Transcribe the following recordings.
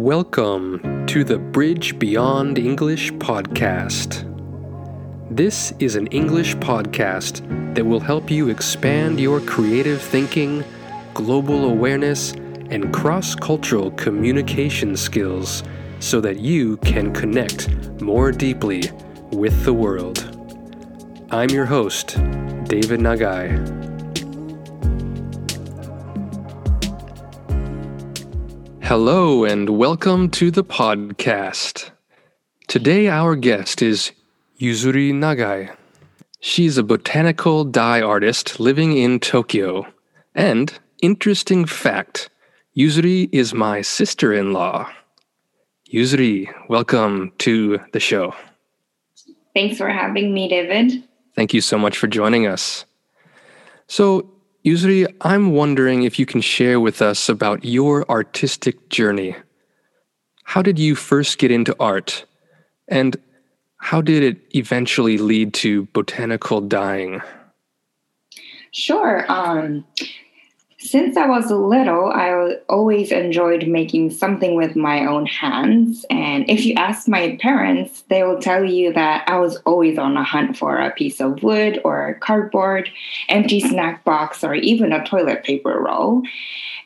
Welcome to the Bridge Beyond English podcast. This is an English podcast that will help you expand your creative thinking, global awareness, and cross cultural communication skills so that you can connect more deeply with the world. I'm your host, David Nagai. Hello, and welcome to the podcast. Today, our guest is Yuzuri Nagai. She's a botanical dye artist living in Tokyo. And, interesting fact, Yuzuri is my sister in law. Yuzuri, welcome to the show. Thanks for having me, David. Thank you so much for joining us. So, Yuzuri, I'm wondering if you can share with us about your artistic journey. How did you first get into art? And how did it eventually lead to botanical dyeing? Sure. Um, since I was little, I always enjoyed making something with my own hands. And if you ask my parents, they will tell you that I was always on a hunt for a piece of wood or cardboard, empty snack box, or even a toilet paper roll.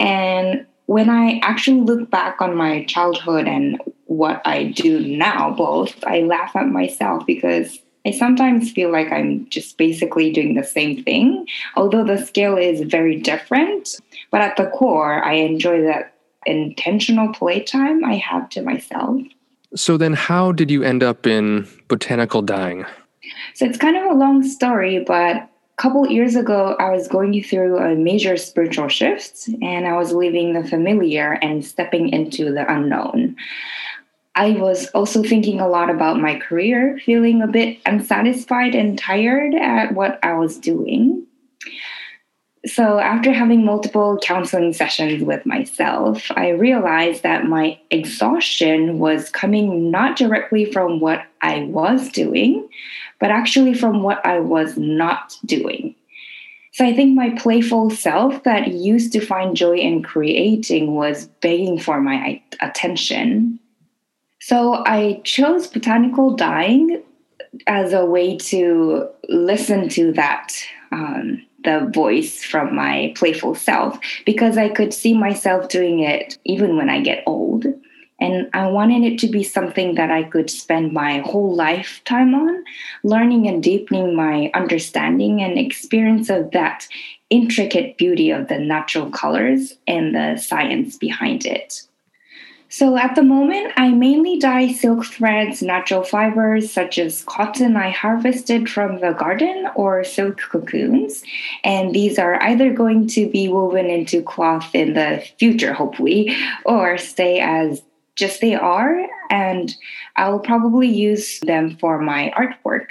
And when I actually look back on my childhood and what I do now, both, I laugh at myself because I sometimes feel like I'm just basically doing the same thing, although the scale is very different. But at the core, I enjoy that intentional playtime I have to myself. So then, how did you end up in botanical dyeing? So it's kind of a long story, but a couple years ago, I was going through a major spiritual shift and I was leaving the familiar and stepping into the unknown. I was also thinking a lot about my career, feeling a bit unsatisfied and tired at what I was doing. So, after having multiple counseling sessions with myself, I realized that my exhaustion was coming not directly from what I was doing, but actually from what I was not doing. So, I think my playful self that used to find joy in creating was begging for my attention. So I chose botanical dyeing as a way to listen to that um, the voice from my playful self because I could see myself doing it even when I get old. And I wanted it to be something that I could spend my whole lifetime on, learning and deepening my understanding and experience of that intricate beauty of the natural colors and the science behind it. So at the moment, I mainly dye silk threads, natural fibers such as cotton I harvested from the garden or silk cocoons. And these are either going to be woven into cloth in the future, hopefully, or stay as just they are. And I'll probably use them for my artwork.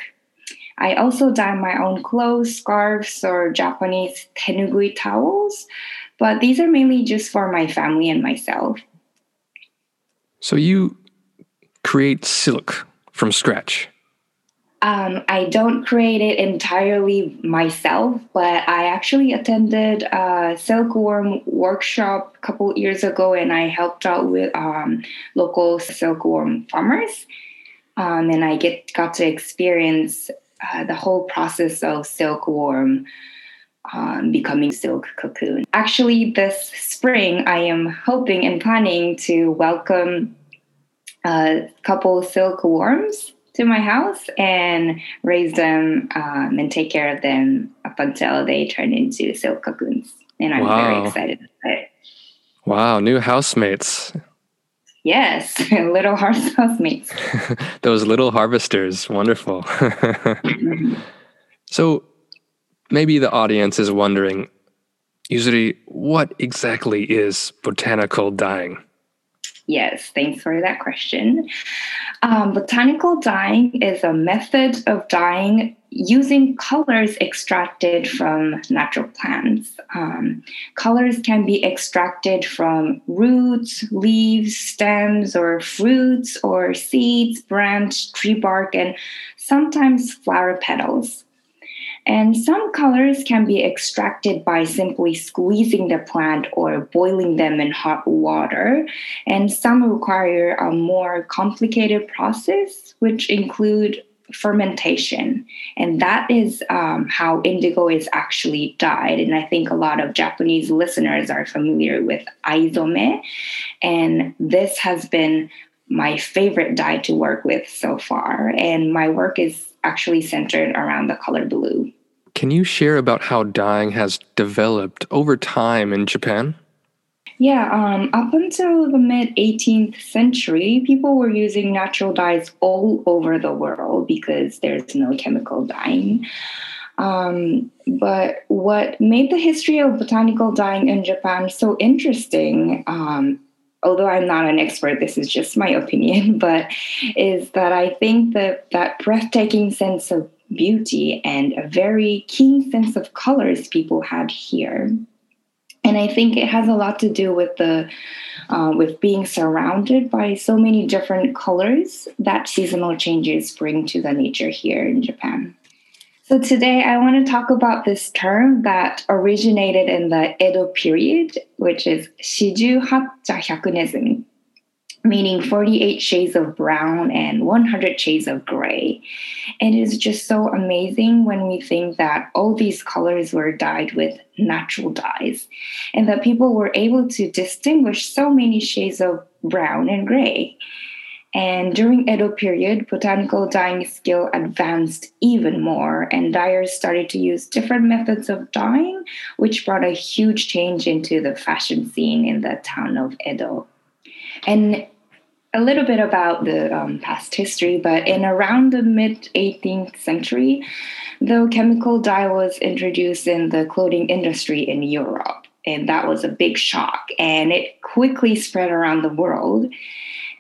I also dye my own clothes, scarves, or Japanese tenugui towels, but these are mainly just for my family and myself. So you create silk from scratch. Um, I don't create it entirely myself, but I actually attended a silkworm workshop a couple years ago, and I helped out with um, local silkworm farmers, um, and I get got to experience uh, the whole process of silkworm um, becoming silk cocoon. Actually, this spring, I am hoping and planning to welcome a couple silkworms to my house and raise them um, and take care of them up until they turn into silk cocoons. And I'm wow. very excited about it. Wow, new housemates. Yes, little housemates. Those little harvesters, wonderful. mm-hmm. So, maybe the audience is wondering, Yuzuri, what exactly is botanical dyeing? Yes, thanks for that question. Um, botanical dyeing is a method of dyeing using colors extracted from natural plants. Um, colors can be extracted from roots, leaves, stems, or fruits, or seeds, branch, tree bark, and sometimes flower petals. And some colors can be extracted by simply squeezing the plant or boiling them in hot water. And some require a more complicated process, which include fermentation. And that is um, how indigo is actually dyed. And I think a lot of Japanese listeners are familiar with aizome. And this has been my favorite dye to work with so far. And my work is actually centered around the color blue. Can you share about how dyeing has developed over time in Japan? Yeah, um, up until the mid 18th century, people were using natural dyes all over the world because there's no chemical dyeing. Um, but what made the history of botanical dyeing in Japan so interesting, um, although I'm not an expert, this is just my opinion, but is that I think that that breathtaking sense of beauty and a very keen sense of colors people had here and I think it has a lot to do with the uh, with being surrounded by so many different colors that seasonal changes bring to the nature here in Japan. So today I want to talk about this term that originated in the Edo period, which is Shiju Hacha Hyakunezumi meaning 48 shades of brown and 100 shades of gray. It is just so amazing when we think that all these colors were dyed with natural dyes and that people were able to distinguish so many shades of brown and gray. And during Edo period, botanical dyeing skill advanced even more, and dyers started to use different methods of dyeing, which brought a huge change into the fashion scene in the town of Edo. And a little bit about the um, past history, but in around the mid 18th century, the chemical dye was introduced in the clothing industry in Europe. And that was a big shock. And it quickly spread around the world.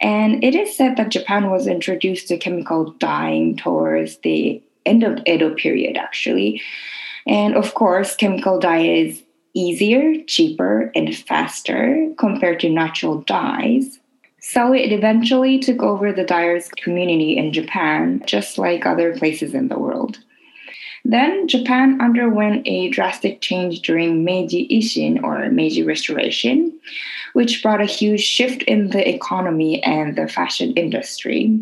And it is said that Japan was introduced to chemical dyeing towards the end of Edo period, actually. And of course, chemical dye is easier, cheaper, and faster compared to natural dyes. So it eventually took over the dyers community in Japan, just like other places in the world. Then Japan underwent a drastic change during Meiji Ishin or Meiji Restoration, which brought a huge shift in the economy and the fashion industry.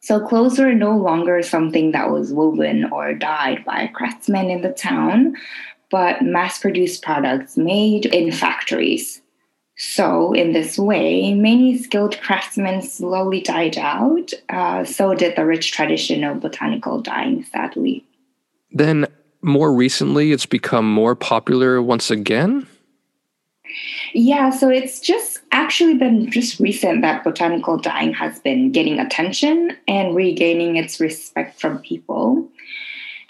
So clothes were no longer something that was woven or dyed by craftsmen in the town, but mass produced products made in factories. So, in this way, many skilled craftsmen slowly died out. Uh, so did the rich tradition of botanical dyeing, sadly. Then, more recently, it's become more popular once again? Yeah, so it's just actually been just recent that botanical dyeing has been getting attention and regaining its respect from people.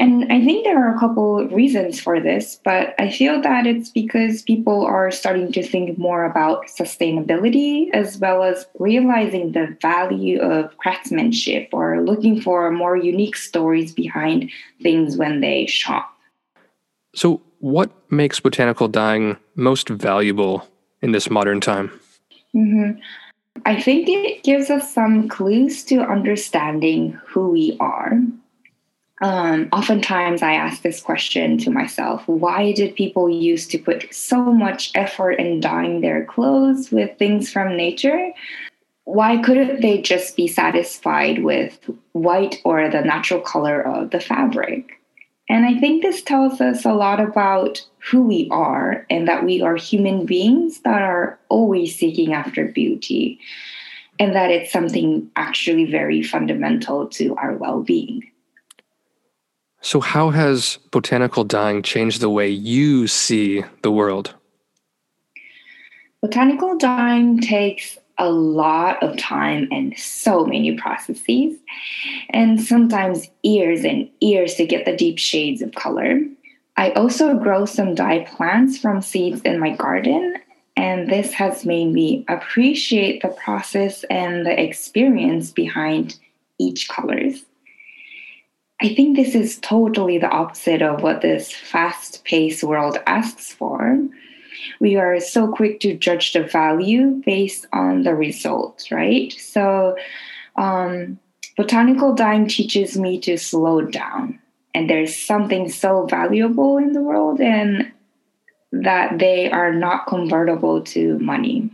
And I think there are a couple reasons for this, but I feel that it's because people are starting to think more about sustainability as well as realizing the value of craftsmanship or looking for more unique stories behind things when they shop. So, what makes botanical dyeing most valuable in this modern time? Mm-hmm. I think it gives us some clues to understanding who we are um, oftentimes I ask this question to myself why did people used to put so much effort in dyeing their clothes with things from nature? Why couldn't they just be satisfied with white or the natural color of the fabric? And I think this tells us a lot about who we are and that we are human beings that are always seeking after beauty and that it's something actually very fundamental to our well being. So, how has botanical dyeing changed the way you see the world? Botanical dyeing takes a lot of time and so many processes, and sometimes years and years to get the deep shades of color. I also grow some dye plants from seeds in my garden, and this has made me appreciate the process and the experience behind each colors. I think this is totally the opposite of what this fast paced world asks for. We are so quick to judge the value based on the result, right? So, um, botanical dyeing teaches me to slow down and there's something so valuable in the world and that they are not convertible to money.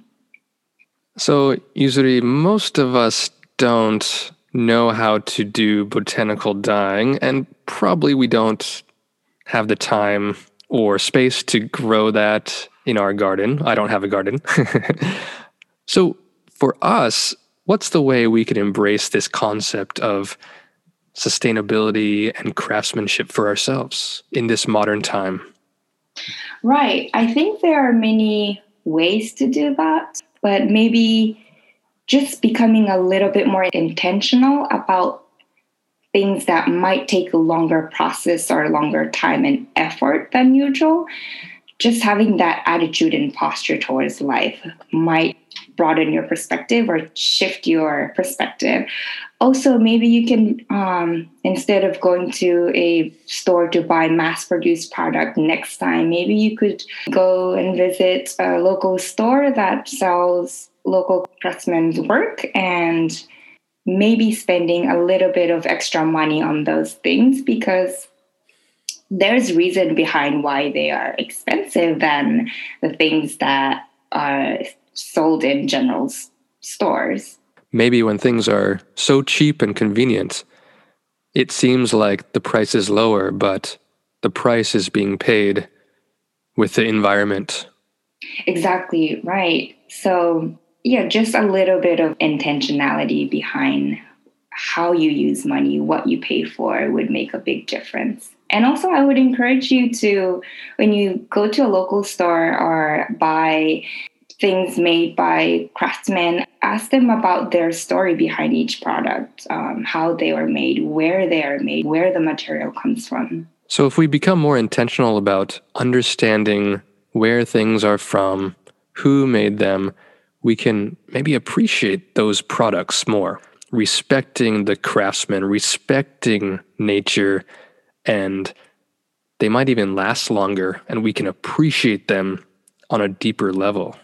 So, usually, most of us don't know how to do botanical dyeing, and probably we don't have the time or space to grow that in our garden. I don't have a garden. so, for us, what's the way we can embrace this concept of sustainability and craftsmanship for ourselves in this modern time? Right. I think there are many ways to do that, but maybe just becoming a little bit more intentional about things that might take a longer process or longer time and effort than usual. Just having that attitude and posture towards life might broaden your perspective or shift your perspective. Also, maybe you can, um, instead of going to a store to buy mass produced product next time, maybe you could go and visit a local store that sells local craftsmen's work and maybe spending a little bit of extra money on those things because there's reason behind why they are expensive than the things that are sold in general stores. Maybe when things are so cheap and convenient, it seems like the price is lower, but the price is being paid with the environment. Exactly, right. So, yeah, just a little bit of intentionality behind how you use money, what you pay for would make a big difference. And also, I would encourage you to, when you go to a local store or buy things made by craftsmen, ask them about their story behind each product, um, how they were made, where they are made, where the material comes from. So, if we become more intentional about understanding where things are from, who made them, we can maybe appreciate those products more, respecting the craftsman, respecting nature, and they might even last longer, and we can appreciate them on a deeper level.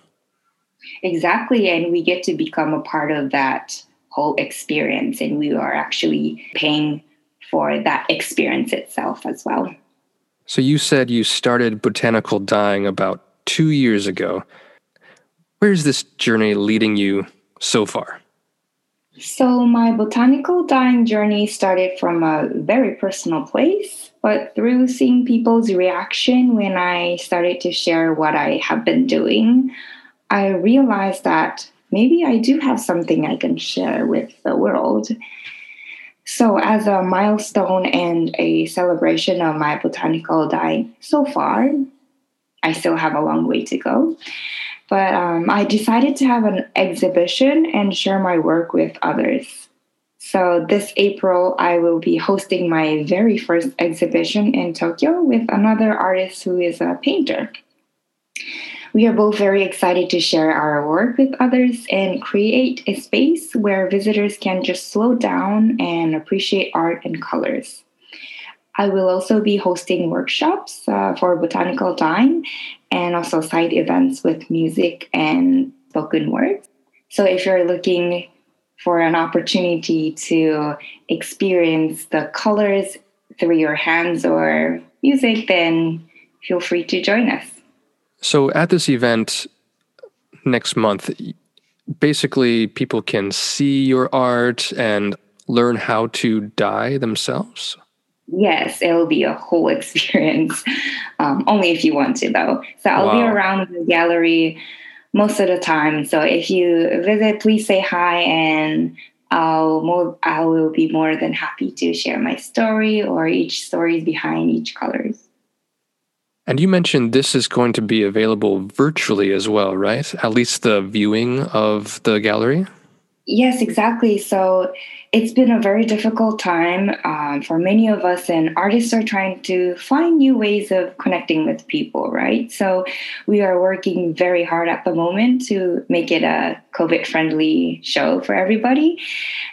Exactly. And we get to become a part of that whole experience. And we are actually paying for that experience itself as well. So you said you started botanical dyeing about two years ago. Where's this journey leading you so far? So, my botanical dyeing journey started from a very personal place, but through seeing people's reaction when I started to share what I have been doing, I realized that maybe I do have something I can share with the world. So, as a milestone and a celebration of my botanical dye so far, I still have a long way to go. But um, I decided to have an exhibition and share my work with others. So, this April, I will be hosting my very first exhibition in Tokyo with another artist who is a painter. We are both very excited to share our work with others and create a space where visitors can just slow down and appreciate art and colors. I will also be hosting workshops uh, for botanical dyeing and also side events with music and spoken words. So if you're looking for an opportunity to experience the colors through your hands or music, then feel free to join us. So at this event next month, basically people can see your art and learn how to dye themselves. Yes, it'll be a whole experience. Um, only if you want to, though. So I'll wow. be around the gallery most of the time. So if you visit, please say hi, and I'll more, I will be more than happy to share my story or each stories behind each colors. And you mentioned this is going to be available virtually as well, right? At least the viewing of the gallery? Yes, exactly. So it's been a very difficult time um, for many of us, and artists are trying to find new ways of connecting with people, right? So we are working very hard at the moment to make it a COVID friendly show for everybody.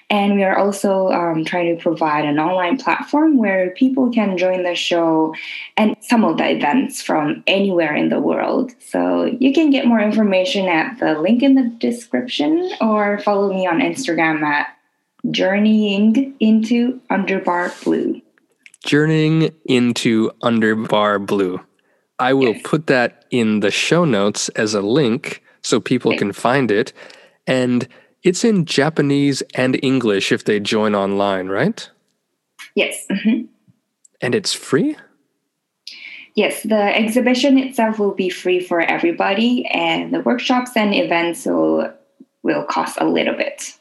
And we are also um, trying to provide an online platform where people can join the show and some of the events from anywhere in the world. So you can get more information at the link in the description or follow me on Instagram at journeying into underbar blue. Journeying into Underbar Blue. I will Yes. put that in the show notes as a link so people Okay. can find it. And it's in Japanese and English if they join online, right? Yes. mhm. And it's free? Yes, the exhibition itself will be free for everybody, and the workshops and events will will cost a little bit.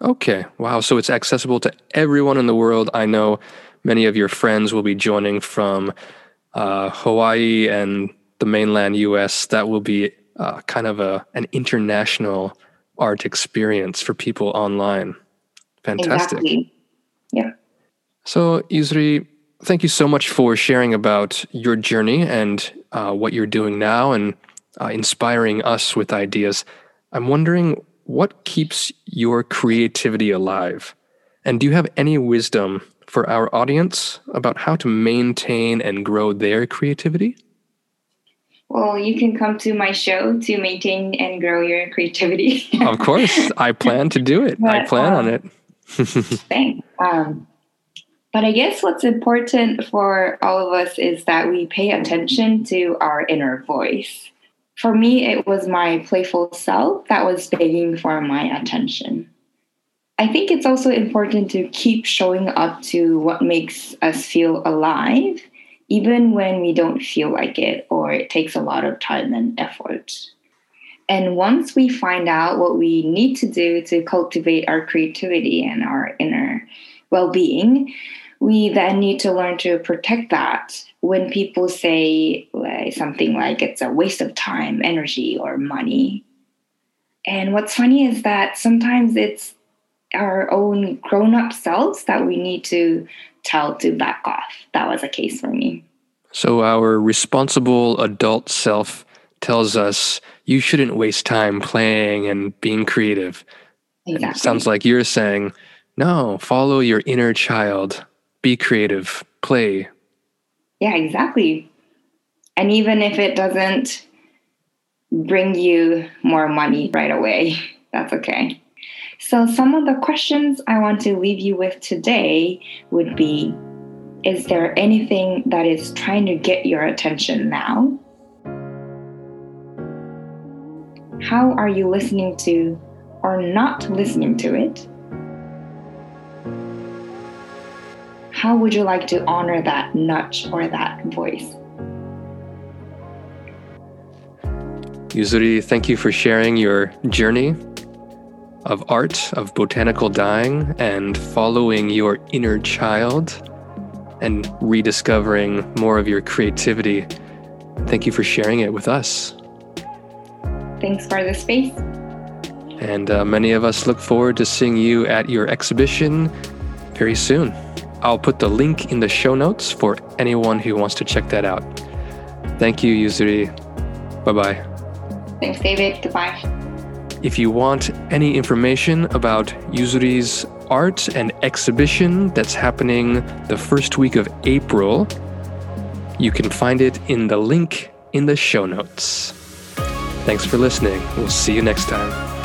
Okay. Wow. So it's accessible to everyone in the world. I know many of your friends will be joining from uh, Hawaii and the mainland US. That will be uh, kind of a an international art experience for people online. Fantastic. Exactly. Yeah. So, Yuzuri, thank you so much for sharing about your journey and uh, what you're doing now and uh, inspiring us with ideas. I'm wondering what keeps your creativity alive? And do you have any wisdom for our audience about how to maintain and grow their creativity? Well, you can come to my show to maintain and grow your creativity. Of course, I plan to do it. I But, plan on um, it. Thanks. Um, but I guess what's important for all of us is that we pay attention to our inner voice. For me, it was my playful self that was begging for my attention. I think it's also important to keep showing up to what makes us feel alive, even when we don't feel like it or it takes a lot of time and effort. And once we find out what we need to do to cultivate our creativity and our inner well being, we then need to learn to protect that when people say like, something like it's a waste of time, energy, or money. And what's funny is that sometimes it's our own grown up selves that we need to tell to back off. That was a case for me. So, our responsible adult self tells us you shouldn't waste time playing and being creative. And Exactly. It sounds like you're saying, no, follow your inner child, be creative, play. Yeah, exactly. And even if it doesn't bring you more money right away, that's okay. So, some of the questions I want to leave you with today would be Is there anything that is trying to get your attention now? How are you listening to or not listening to it? How would you like to honor that nudge or that voice? Yuzuri, thank you for sharing your journey of art, of botanical dyeing, and following your inner child and rediscovering more of your creativity. Thank you for sharing it with us. Thanks for the space. And uh, many of us look forward to seeing you at your exhibition very soon. I'll put the link in the show notes for anyone who wants to check that out. Thank you, Yuzuri. Bye bye. Thanks, David. Goodbye. If you want any information about Yuzuri's art and exhibition that's happening the first week of April, you can find it in the link in the show notes. Thanks for listening. We'll see you next time.